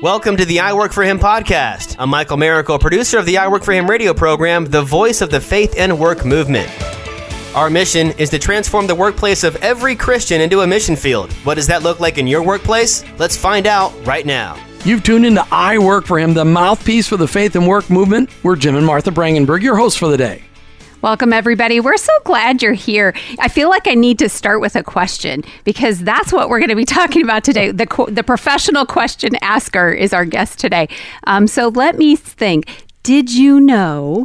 Welcome to the I Work for Him podcast. I'm Michael Miracle, producer of the I Work for Him radio program, the voice of the faith and work movement. Our mission is to transform the workplace of every Christian into a mission field. What does that look like in your workplace? Let's find out right now. You've tuned into I Work for Him, the mouthpiece for the faith and work movement. We're Jim and Martha Brangenberg, your hosts for the day. Welcome, everybody. We're so glad you're here. I feel like I need to start with a question because that's what we're going to be talking about today. The, the professional question asker is our guest today. Um, so let me think. Did you know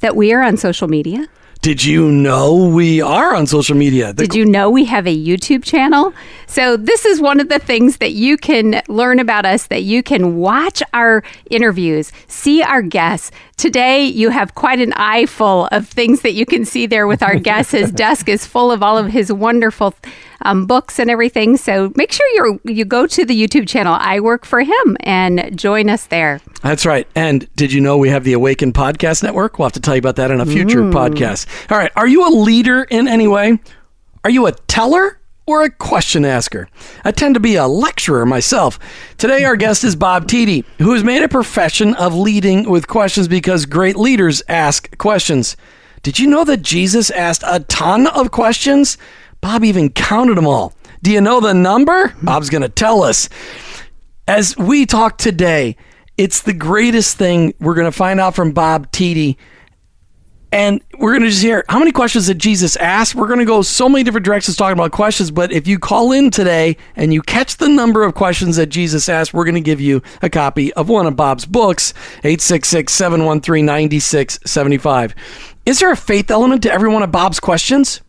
that we are on social media? Did you know we are on social media? The Did you know we have a YouTube channel? So, this is one of the things that you can learn about us, that you can watch our interviews, see our guests. Today, you have quite an eye full of things that you can see there with our guests. His desk is full of all of his wonderful um, books and everything. So make sure you you go to the YouTube channel. I work for him and join us there. That's right. And did you know we have the Awaken Podcast Network? We'll have to tell you about that in a future mm. podcast. All right. Are you a leader in any way? Are you a teller? or a question asker. I tend to be a lecturer myself. Today, our guest is Bob Tiede, who has made a profession of leading with questions because great leaders ask questions. Did you know that Jesus asked a ton of questions? Bob even counted them all. Do you know the number? Bob's going to tell us. As we talk today, it's the greatest thing we're going to find out from Bob Tiede. And we're going to just hear how many questions did Jesus ask? We're going to go so many different directions talking about questions. But if you call in today and you catch the number of questions that Jesus asked, we're going to give you a copy of one of Bob's books, 866 713 9675. Is there a faith element to every one of Bob's questions?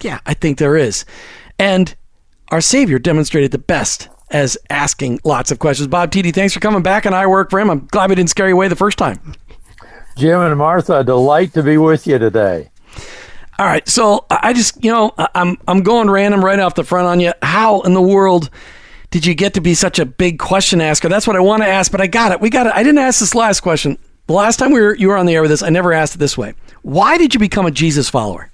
Yeah, I think there is. And our Savior demonstrated the best as asking lots of questions. Bob Tiede, thanks for coming back, and I work for him. I'm glad we didn't scare you away the first time. Jim and Martha, delight to be with you today. All right, so I just, you know, I'm I'm going random right off the front on you. How in the world did you get to be such a big question asker? That's what I want to ask, but I got it. We got it. I didn't ask this last question. The last time we were you were on the air with us, I never asked it this way. Why did you become a Jesus follower?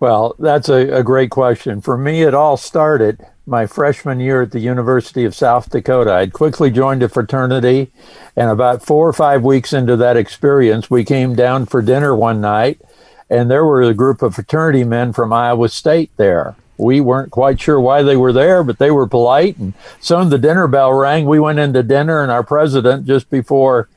Well, that's a, a great question. For me, it all started my freshman year at the University of South Dakota. I'd quickly joined a fraternity, and about four or five weeks into that experience, we came down for dinner one night, and there were a group of fraternity men from Iowa State there. We weren't quite sure why they were there, but they were polite. And soon the dinner bell rang. We went into dinner, and our president, just before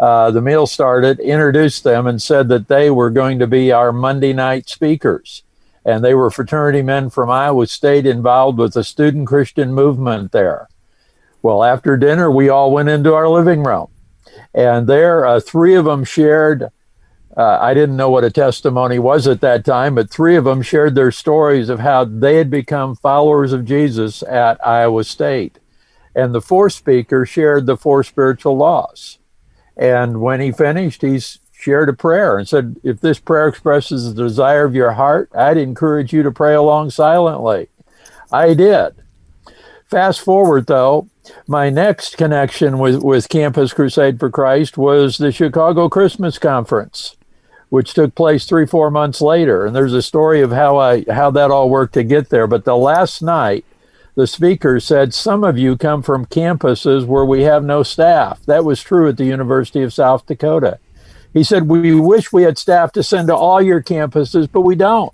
uh, the meal started, introduced them and said that they were going to be our Monday night speakers and they were fraternity men from Iowa State involved with the student Christian movement there. Well, after dinner, we all went into our living room, and there, uh, three of them shared. Uh, I didn't know what a testimony was at that time, but three of them shared their stories of how they had become followers of Jesus at Iowa State. And the fourth speaker shared the four spiritual laws. And when he finished, he's shared a prayer and said, if this prayer expresses the desire of your heart, I'd encourage you to pray along silently. I did. Fast forward, though, my next connection with, with Campus Crusade for Christ was the Chicago Christmas Conference, which took place three, four months later. And there's a story of how I how that all worked to get there. But the last night, the speaker said, Some of you come from campuses where we have no staff. That was true at the University of South Dakota. He said, We wish we had staff to send to all your campuses, but we don't.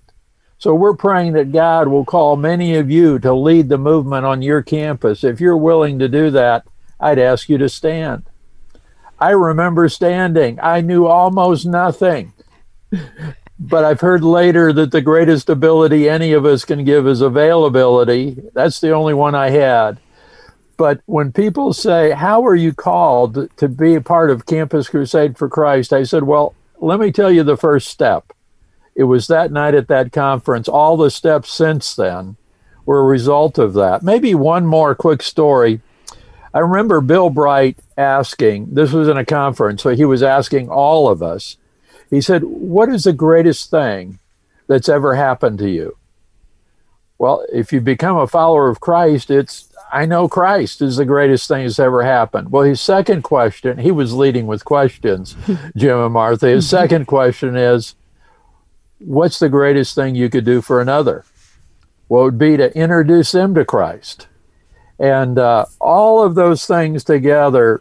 So we're praying that God will call many of you to lead the movement on your campus. If you're willing to do that, I'd ask you to stand. I remember standing. I knew almost nothing. but I've heard later that the greatest ability any of us can give is availability. That's the only one I had. But when people say, How are you called to be a part of Campus Crusade for Christ? I said, Well, let me tell you the first step. It was that night at that conference. All the steps since then were a result of that. Maybe one more quick story. I remember Bill Bright asking, this was in a conference, so he was asking all of us. He said, What is the greatest thing that's ever happened to you? Well, if you become a follower of Christ, it's I know Christ is the greatest thing that's ever happened. Well, his second question, he was leading with questions, Jim and Martha. His second question is, What's the greatest thing you could do for another? Well, it would be to introduce them to Christ. And uh, all of those things together,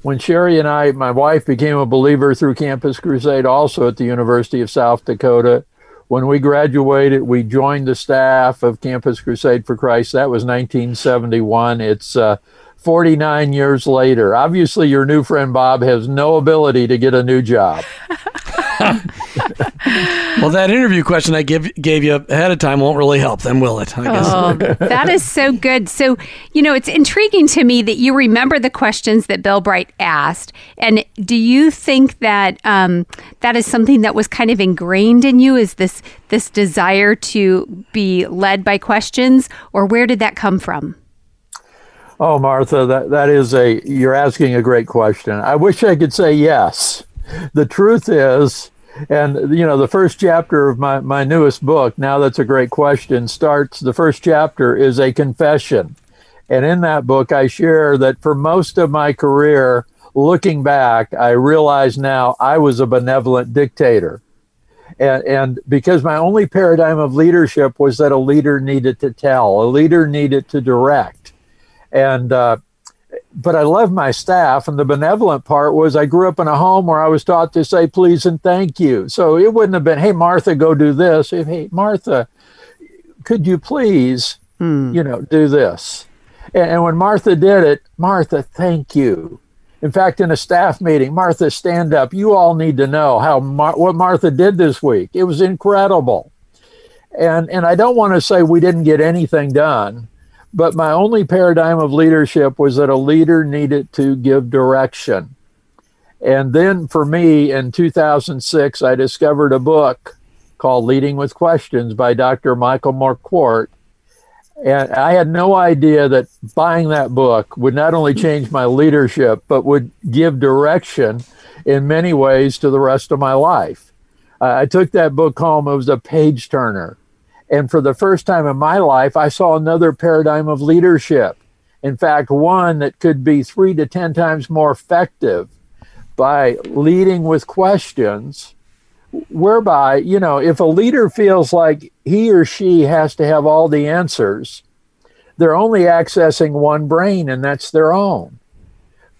when Sherry and I, my wife became a believer through Campus Crusade, also at the University of South Dakota. When we graduated, we joined the staff of Campus Crusade for Christ. That was 1971. It's uh, 49 years later. Obviously, your new friend Bob has no ability to get a new job. well, that interview question I give, gave you ahead of time won't really help them, will it? I guess. Oh, that is so good. So, you know, it's intriguing to me that you remember the questions that Bill Bright asked. And do you think that um, that is something that was kind of ingrained in you? Is this this desire to be led by questions, or where did that come from? Oh, Martha, that, that is a, you're asking a great question. I wish I could say yes. The truth is, and you know, the first chapter of my, my newest book, Now That's a Great Question, starts the first chapter is a confession. And in that book, I share that for most of my career, looking back, I realize now I was a benevolent dictator. And, and because my only paradigm of leadership was that a leader needed to tell, a leader needed to direct. And, uh, but I love my staff. And the benevolent part was I grew up in a home where I was taught to say please and thank you. So it wouldn't have been, hey, Martha, go do this. If, hey, Martha, could you please, hmm. you know, do this? And, and when Martha did it, Martha, thank you. In fact, in a staff meeting, Martha, stand up. You all need to know how Mar- what Martha did this week. It was incredible. And and I don't want to say we didn't get anything done, but my only paradigm of leadership was that a leader needed to give direction. And then for me in 2006, I discovered a book called Leading with Questions by Dr. Michael Marquardt. And I had no idea that buying that book would not only change my leadership, but would give direction in many ways to the rest of my life. Uh, I took that book home. It was a page turner. And for the first time in my life, I saw another paradigm of leadership. In fact, one that could be three to 10 times more effective by leading with questions, whereby, you know, if a leader feels like he or she has to have all the answers, they're only accessing one brain, and that's their own.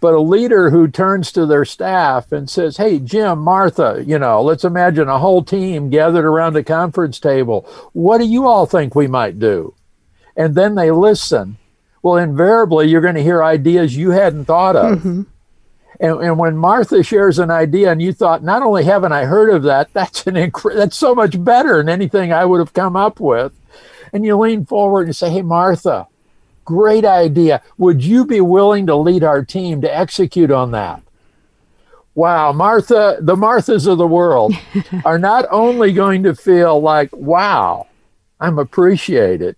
But a leader who turns to their staff and says, Hey, Jim, Martha, you know, let's imagine a whole team gathered around a conference table. What do you all think we might do? And then they listen. Well, invariably, you're going to hear ideas you hadn't thought of. Mm-hmm. And, and when Martha shares an idea and you thought, not only haven't I heard of that, that's an that's so much better than anything I would have come up with. And you lean forward and say, Hey, Martha, Great idea. Would you be willing to lead our team to execute on that? Wow, Martha, the Marthas of the world are not only going to feel like, wow, I'm appreciated,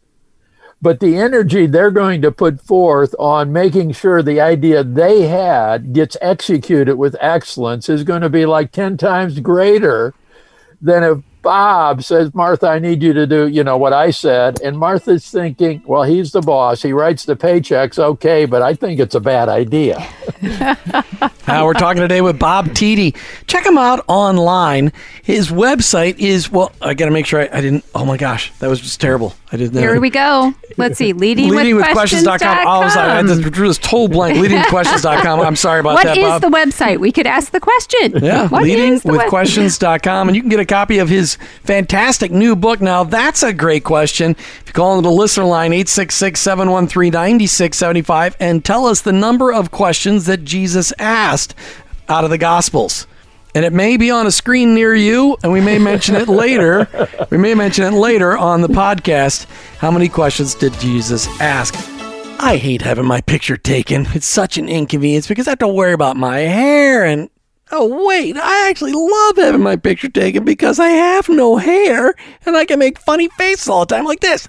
but the energy they're going to put forth on making sure the idea they had gets executed with excellence is going to be like 10 times greater than if Bob says, Martha, I need you to do, you know, what I said. And Martha's thinking, well, he's the boss. He writes the paychecks. Okay, but I think it's a bad idea. now, uh, we're talking today with Bob Tiede. Check him out online. His website is, well, I got to make sure I, I, didn't, oh my gosh, that was just terrible. I didn't Here we go. Let's see. Leading, leading with, with questions.com. questions.com. Oh, I was, I drew this total blank. Leadingwithquestions.com. I'm sorry about what that, What is the website? We could ask the question. Yeah, leadingwithquestions.com. And you can get a copy of his fantastic new book. Now, that's a great question. If you call into the listener line, 866 713 9675, and tell us the number of questions that Jesus asked out of the Gospels and it may be on a screen near you, and we may mention it later. We may mention it later on the podcast. How many questions did Jesus ask? I hate having my picture taken. It's such an inconvenience because I have to worry about my hair and oh wait, I actually love having my picture taken because I have no hair and I can make funny faces all the time like this.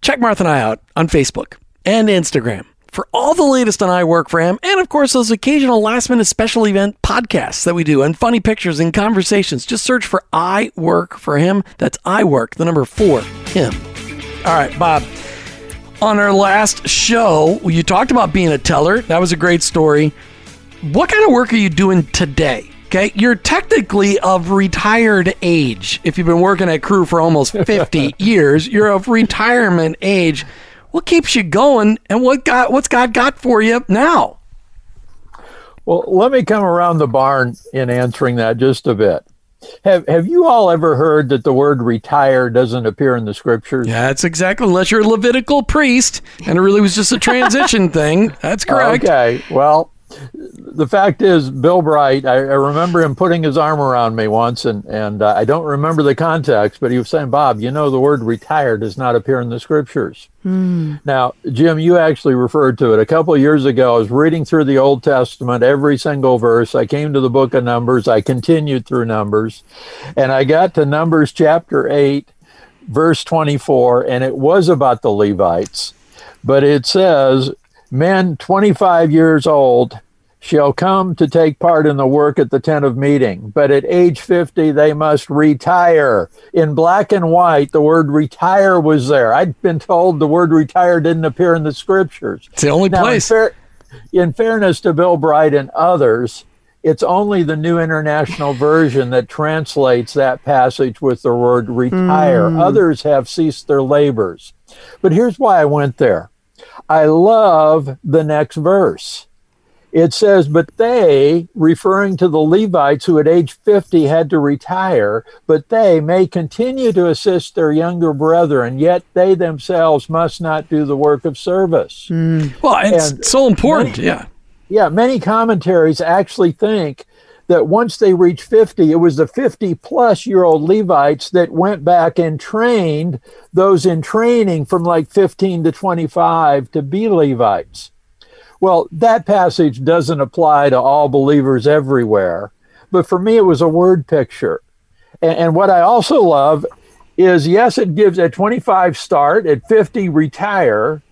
Check Martha and I out on Facebook and Instagram for all the latest on I Work for Him, and of course, those occasional last minute special event podcasts that we do, and funny pictures and conversations. Just search for I Work for Him. That's I Work, the number four, Him. All right, Bob. On our last show, you talked about being a teller. That was a great story. What kind of work are you doing today? Okay, you're technically of retired age. If you've been working at Cru for almost 50 years, you're of retirement age what keeps you going and what God, what's God got for you now? Well, let me come around the barn in answering that just a bit. Have Have you all ever heard that the word retire doesn't appear in the scriptures? Yeah, that's exactly. Unless you're a Levitical priest and it really was just a transition thing. That's correct. Okay. Well, the fact is, Bill Bright, I, I, remember him putting his arm around me once, and, and uh, I don't remember the context, but he was saying, Bob, you know, the word retired does not appear in the scriptures. Mm. Now, Jim, you actually referred to it. A couple years ago, I was reading through the Old Testament, every single verse. I came to the book of Numbers, I continued through Numbers, and I got to Numbers chapter 8, verse 24, and it was about the Levites. But it says, men 25 years old shall come to take part in the work at the tent of meeting, but at age 50 they must retire. In black and white, the word retire was there. I'd been told the word retire didn't appear in the scriptures. It's the only now, place. In, fair, in fairness to Bill Bright and others, it's only the New International Version that translates that passage with the word retire. Mm. Others have ceased their labors. But here's why I went there. I love the next verse. It says, But they, referring to the Levites who at age 50 had to retire, but they may continue to assist their younger brethren, yet they themselves must not do the work of service. Mm. Well, it's and so important, many, yeah. Yeah, many commentaries actually think that once they reached 50, it was the 50 plus year old Levites that went back and trained those in training from like 15 to 25 to be Levites. Well, that passage doesn't apply to all believers everywhere, but for me, it was a word picture. And, and what I also love is yes, it gives at 25 start, at 50 retire,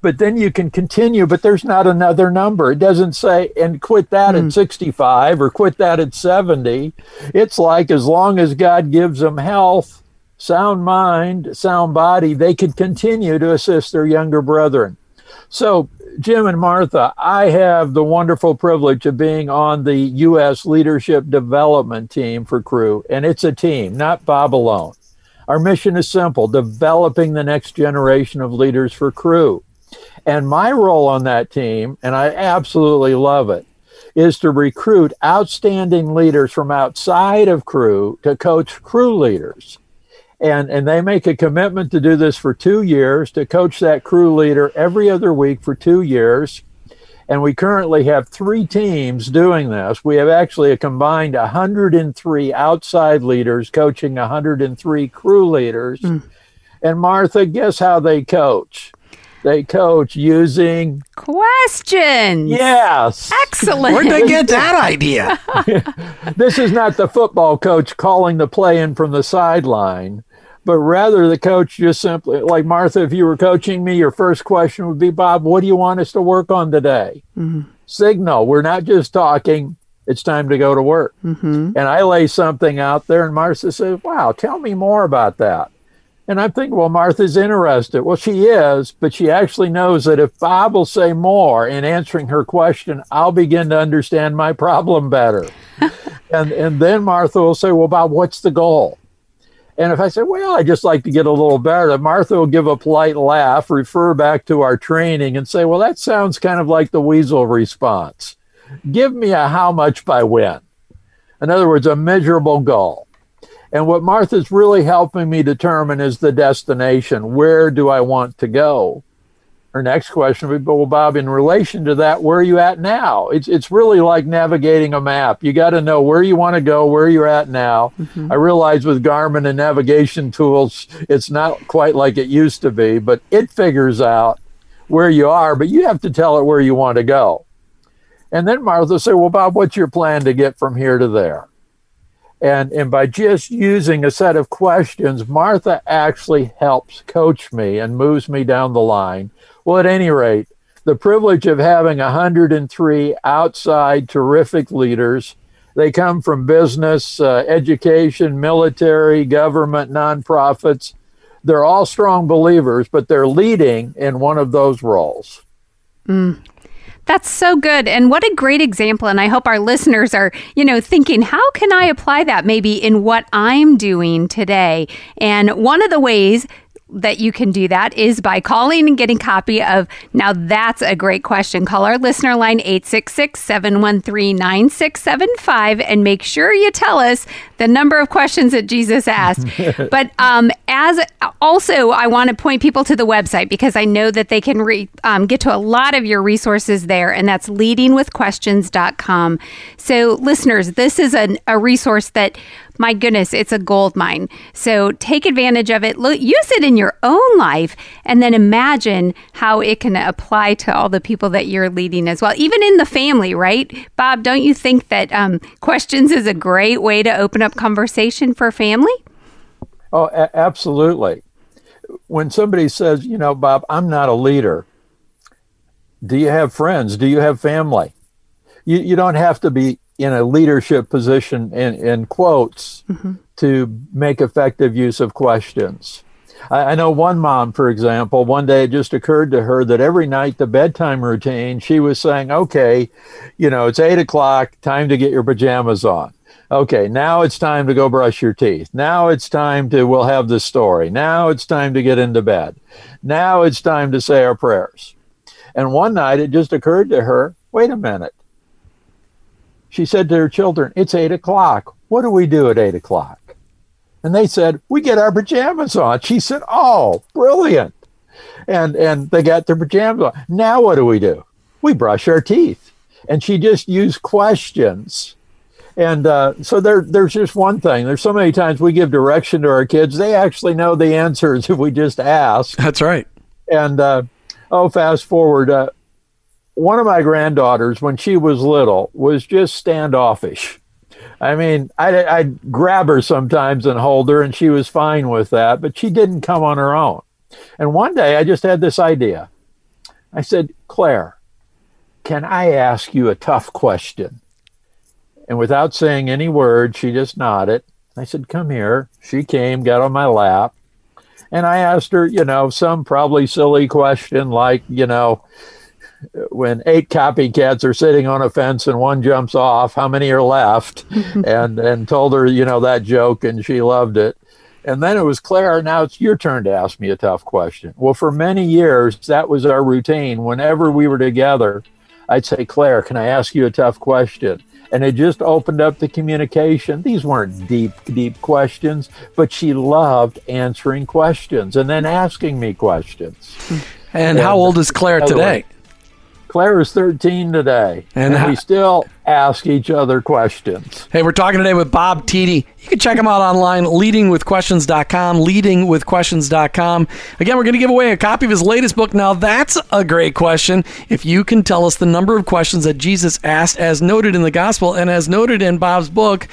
but then you can continue, but there's not another number. It doesn't say, and quit that mm. at hmm. 65 or quit that at 70. It's like as long as God gives them health, sound mind, sound body, they could continue to assist their younger brethren. So, Jim and Martha, I have the wonderful privilege of being on the U.S. Leadership Development Team for Cru, and it's a team, not Bob alone. Our mission is simple developing the next generation of leaders for Cru. And my role on that team, and I absolutely love it, is to recruit outstanding leaders from outside of Cru to coach Cru leaders. And, and they make a commitment to do this for two years, to coach that Cru leader every other week for two years. And we currently have three teams doing this. We have actually a combined 103 outside leaders coaching 103 Cru leaders. Mm. And Martha, guess how they coach? They coach using questions. Yes. Excellent. Where'd they get that idea? this is not the football coach calling the play in from the sideline, but rather the coach just simply, like Martha, if you were coaching me, your first question would be, Bob, what do you want us to work on today? Mm-hmm. Signal. We're not just talking. It's time to go to work. Mm-hmm. And I lay something out there, and Martha says, Wow, tell me more about that. And I'm thinking, well, Martha's interested. Well, she is, but she actually knows that if Bob will say more in answering her question, I'll begin to understand my problem better. and and then Martha will say, well, Bob, what's the goal? And if I say, well, I just like to get a little better, Martha will give a polite laugh, refer back to our training, and say, well, that sounds kind of like the weasel response. Give me a how much by when. In other words, a measurable goal. And what Martha's really helping me determine is the destination. Where do I want to go? Her next question would be, well, Bob, in relation to that, where are you at now? It's it's really like navigating a map. You got to know where you want to go, where you're at now. Mm-hmm. I realize with Garmin and navigation tools, it's not quite like it used to be, but it figures out where you are, but you have to tell it where you want to go. And then Martha say, well, Bob, what's your plan to get from here to there? And, and by just using a set of questions, Martha actually helps coach me and moves me down the line. Well, at any rate, the privilege of having 103 outside terrific leaders. They come from business, uh, education, military, government, nonprofits. They're all strong believers, but they're leading in one of those roles. Mm. That's so good. And what a great example. And I hope our listeners are, you know, thinking, how can I apply that maybe in what I'm doing today? And one of the ways that you can do that is by calling and getting copy of Now That's a Great Question. Call our listener line 866 713 9675 and make sure you tell us the number of questions that Jesus asked. but um, as also, I want to point people to the website because I know that they can re, um, get to a lot of your resources there, and that's leadingwithquestions.com. So, listeners, this is an, a resource that my goodness, it's a gold mine. So take advantage of it, use it in your own life, and then imagine how it can apply to all the people that you're leading as well, even in the family, right? Bob, don't you think that um, questions is a great way to open up conversation for family? Oh, a- absolutely. When somebody says, you know, Bob, I'm not a leader, do you have friends? Do you have family? You, you don't have to be in a leadership position in, in quotes mm-hmm. to make effective use of questions. I, I, know one mom, for example, one day it just occurred to her that every night the bedtime routine, she was saying, okay, you know, it's eight o'clock, time to get your pajamas on. Okay, now it's time to go brush your teeth. Now it's time to, we'll have the story. Now it's time to get into bed. Now it's time to say our prayers. And one night it just occurred to her, wait a minute she said to her children, It's eight o'clock. What do we do at eight o'clock? And they said, We get our pajamas on. She said, Oh, brilliant. And and they got their pajamas on. Now what do we do? We brush our teeth. And she just used questions. And uh, so there, there's just one thing. There's so many times we give direction to our kids, they actually know the answers if we just ask. That's right. And uh, oh, fast forward. Uh, one of my granddaughters, when she was little, was just standoffish. I mean, I'd, I'd, grab her sometimes and hold her, and she was fine with that, but she didn't come on her own. And one day I just had this idea. I said, Claire, can I ask you a tough question? And without saying any word, she just nodded. I said, Come here. She came, got on my lap, and I asked her, you know, some probably silly question like, you know, when eight copycats are sitting on a fence and one jumps off, how many are left? and and told her, you know, that joke, and she loved it. And then it was Claire, now it's your turn to ask me a tough question. Well, for many years, that was our routine. Whenever we were together, I'd say, Claire, can I ask you a tough question? And it just opened up the communication. These weren't deep, deep questions, but she loved answering questions and then asking me questions. And, and how old is Claire today? Claire is 13 today, and, and we still ask each other questions. Hey, we're talking today with Bob Tiede. You can check him out online, leadingwithquestions.com, leadingwithquestions.com. Again, we're going to give away a copy of his latest book. Now, that's a great question. If you can tell us the number of questions that Jesus asked, as noted in the gospel and as noted in Bob's book,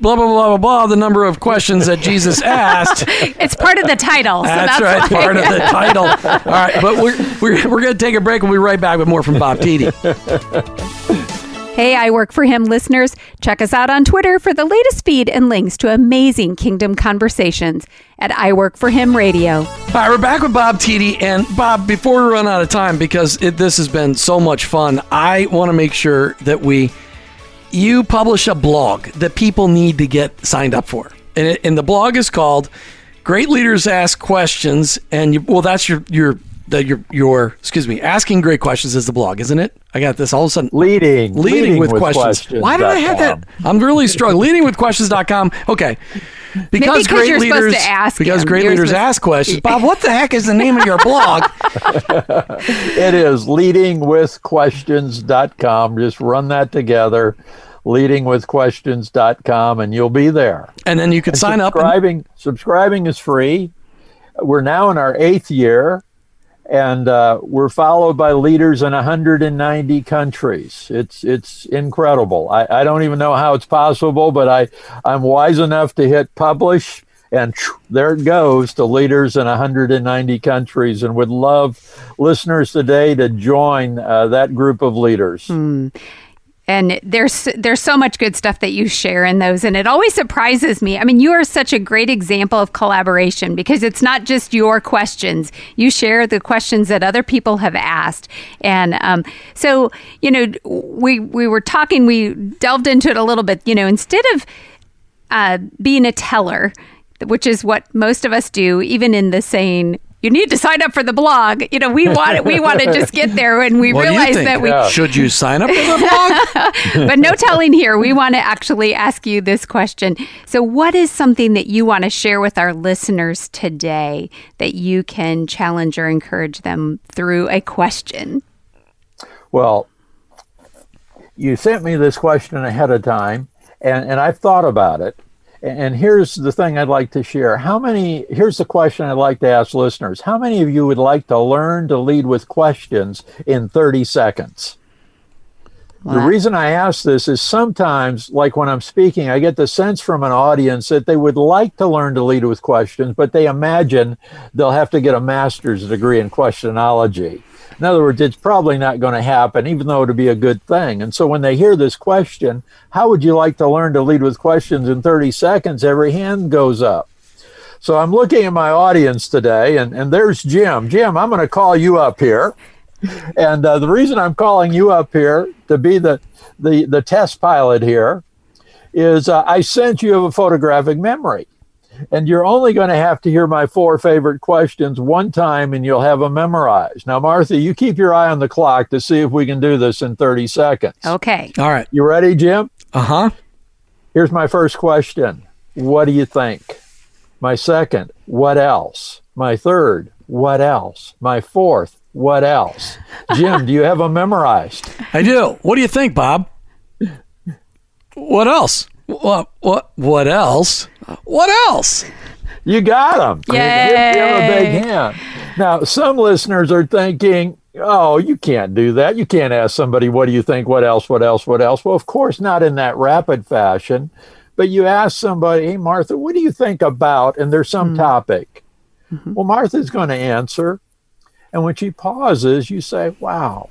blah blah blah blah blah the number of questions that Jesus asked. it's part of the title. So that's, that's, right, why. part of the title. All right, but we're we're, we're going to take a break. We'll be right back with more from Bob Tiede. Hey, I work for him listeners. Check us out on Twitter for the latest feed and links to amazing kingdom conversations at I Work for Him Radio. All right, we're back with Bob Tiede. And Bob, before we run out of time, because it, this has been so much fun, I want to make sure that we you publish a blog that people need to get signed up for. And, it, and the blog is called Great Leaders Ask Questions. And you, well, that's your, your, the, your, your, excuse me, asking great questions is the blog, isn't it? I got this all of a sudden. Leading. Leading, leading with, with, questions. questions. Why did I have that? I'm really struggling. leadingwithquestions.com. Okay. Because, because great leaders because him. great you're leaders ask questions. Bob, what the heck is the name of your blog? it is leadingwithquestions.com. Just run that together leadingwithquestions.com and you'll be there. And then you can and sign subscribing, up. And- subscribing is free. We're now in our eighth year and uh, we're followed by leaders in 190 countries. It's it's incredible. I, I don't even know how it's possible, but I I'm wise enough to hit publish, and there it goes to leaders in 190 countries, and would love listeners today to join uh, that group of leaders. Mm and there's there's so much good stuff that you share in those and it always surprises me. I mean you are such a great example of collaboration because it's not just your questions. You share the questions that other people have asked. And um, so you know we we were talking we delved into it a little bit you know instead of uh, being a teller which is what most of us do, even in the saying, you need to sign up for the blog. You know, we want we want to just get there and we What realize that we Yeah. Should you sign up for the blog? but no telling here. We want to actually ask you this question. So, what is something that you want to share with our listeners today that you can challenge or encourage them through a question? Well, you sent me this question ahead of time, and, and I've thought about it. And here's the thing I'd like to share. How many, here's the question I'd like to ask listeners. How many of you would like to learn to lead with questions in 30 seconds? The reason I ask this is sometimes, like when I'm speaking, I get the sense from an audience that they would like to learn to lead with questions, but they imagine they'll have to get a master's degree in questionology. In other words, it's probably not going to happen, even though it'd be a good thing. And so when they hear this question, how would you like to learn to lead with questions in 30 seconds? Every hand goes up. So I'm looking at my audience today, and, and there's Jim. Jim, I'm going to call you up here. And uh, the reason I'm calling you up here to be the, the, the test pilot here is uh, I sent you a photographic memory. And you're only going to have to hear my four favorite questions one time and you'll have them memorized. Now, Martha, you keep your eye on the clock to see if we can do this in 30 seconds. Okay. All right. You ready, Jim? Uh huh. Here's my first question What do you think? My second, what else? My third, what else? My fourth, what else? Jim, do you have them memorized? I do. What do you think, Bob? What else? What what what else? What else? You got them. Give Jim a big hand. Now, some listeners are thinking, oh, you can't do that. You can't ask somebody, what do you think? What else? What else? What else? Well, of course, not in that rapid fashion. But you ask somebody, hey, Martha, what do you think about? And there's some hmm. topic. Mm-hmm. Well, Martha's going to answer. And when she pauses, you say, wow,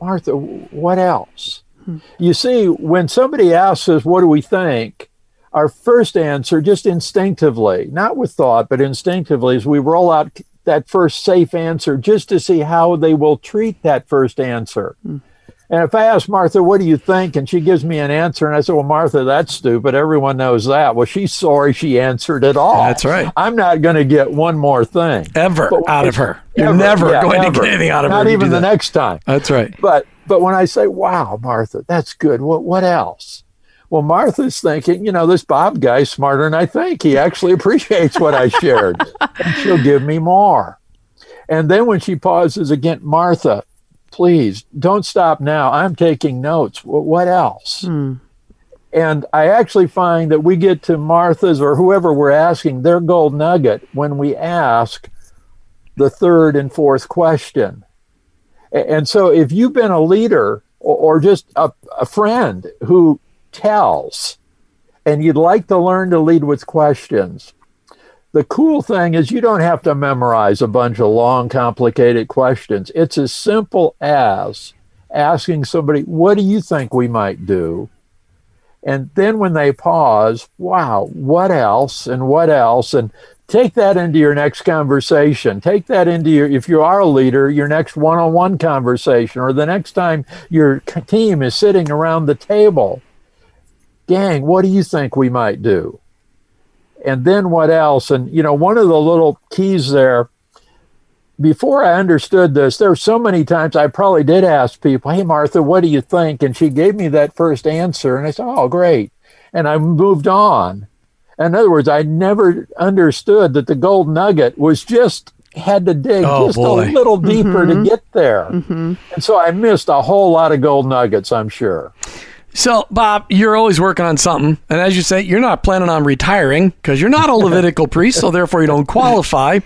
Martha, what else? Hmm. You see, when somebody asks us, what do we think? Our first answer, just instinctively, not with thought, but instinctively, is we roll out that first safe answer just to see how they will treat that first answer. Hmm. And if I ask Martha, what do you think? And she gives me an answer, and I say, well, Martha, that's stupid. Everyone knows that. Well, she's sorry she answered at all. That's right. I'm not going to get one more thing. Ever But out of her. You're Ever. never Yeah, going to get anything out of Not her. Not even the that. next time. That's right. But but when I say, "Wow, Martha, that's good," what what else? Well, Martha's thinking, you know, this Bob guy's smarter than I think. He actually appreciates what I shared, and she'll give me more. And then when she pauses again, Martha, please don't stop now. I'm taking notes. What else? Hmm. And I actually find that we get to Martha's or whoever we're asking their gold nugget when we ask the third and fourth question. And so, if you've been a leader or, or just a, a friend who tells and you'd like to learn to lead with questions, the cool thing is you don't have to memorize a bunch of long, complicated questions. It's as simple as asking somebody, What do you think we might do? And then when they pause, wow, what else and what else? And take that into your next conversation. Take that into your, if you are a leader, your next one on one conversation or the next time your team is sitting around the table. Gang, what do you think we might do? And then what else? And, you know, one of the little keys there, before I understood this, there were so many times I probably did ask people, Hey, Martha, what do you think? And she gave me that first answer. And I said, Oh, great. And I moved on. In other words, I never understood that the gold nugget was just had to dig Oh, just boy. a little mm-hmm. deeper to get there. Mm-hmm. And so I missed a whole lot of gold nuggets, I'm sure. So, Bob, you're always working on something, and as you say, you're not planning on retiring because you're not a Levitical priest, so therefore you don't qualify.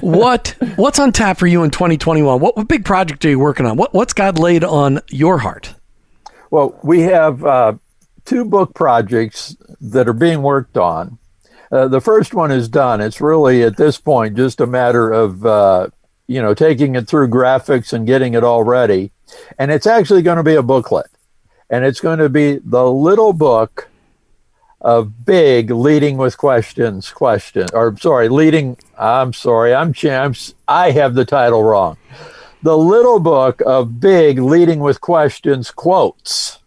What What's on tap for you in 2021? What, what big project are you working on? What What's God laid on your heart? Well, we have uh, two book projects that are being worked on. Uh, the first one is done. It's really at this point just a matter of uh, you know taking it through graphics and getting it all ready. And it's actually going to be a booklet, and it's going to be the little book of big leading with questions. Question or sorry, leading. I'm sorry. I'm champs. I have the title wrong the little book of big leading with questions quotes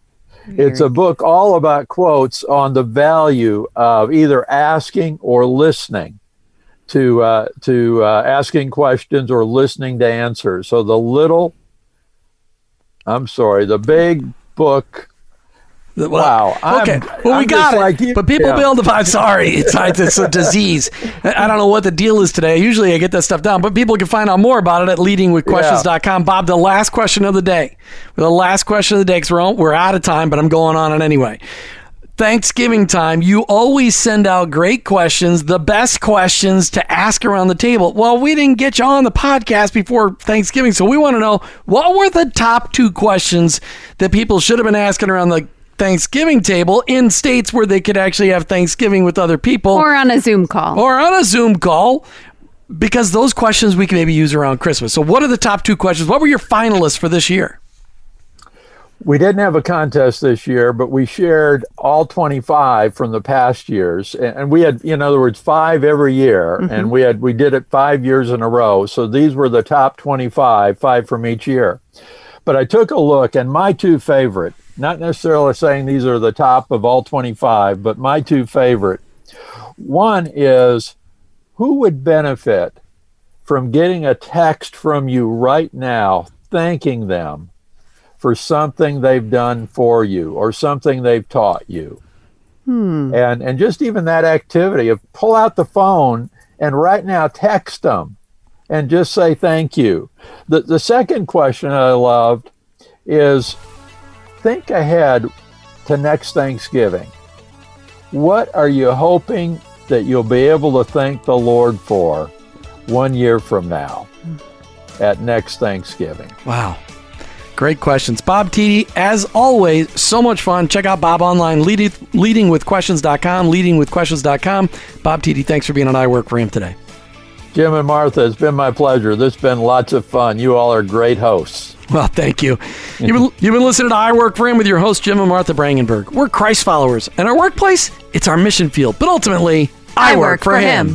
It's a book all about quotes on the value of either asking or listening to uh, to uh, asking questions or listening to answers. So the little, I'm sorry, the big book Well, Wow, I'm- okay. well, we I'm got it. like you. but people Yeah. build the. I'm sorry. It's, it's a disease. I don't know what the deal is today. Usually I get that stuff down, but people can find out more about it at leadingwithquestions.com. Bob, the last question of the day. The last question of the day, because we're, we're out of time, but I'm going on it anyway. Thanksgiving time, you always send out great questions, the best questions to ask around the table. Well, we didn't get you on the podcast before Thanksgiving, so we want to know what were the top two questions that people should have been asking around the Thanksgiving table in states where they could actually have Thanksgiving with other people Or on a Zoom call. or on a Zoom call because those questions we can maybe use around Christmas. So, what are the top two questions? What were your finalists for this year? We didn't have a contest this year, but we shared all 25 from the past years, and we had, in other words, five every year, mm-hmm. and we had we did it five years in a row. So these were the top 25, five from each year. But I took a look, and my two favorite, not necessarily saying these are the top of all 25, but my two favorite. One is who would benefit from getting a text from you right now thanking them for something they've done for you or something they've taught you. Hmm. And and just even that activity of pull out the phone and right now text them and just say thank you. The the second question I loved is think ahead to next Thanksgiving. What are you hoping that you'll be able to thank the Lord for one year from now hmm. at next Thanksgiving? Wow. Great questions. Bob Tiede, as always, so much fun. Check out Bob online, leading, leadingwithquestions.com, leadingwithquestions.com. Bob Tiede, thanks for being on I Work for Him today. Jim and Martha, it's been my pleasure. This has been lots of fun. You all are great hosts. Well, thank you. You've been, you've been listening to I Work for Him with your host, Jim and Martha Brangenberg. We're Christ followers, and our workplace, it's our mission field. But ultimately, I, work, for him.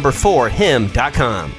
four him.com.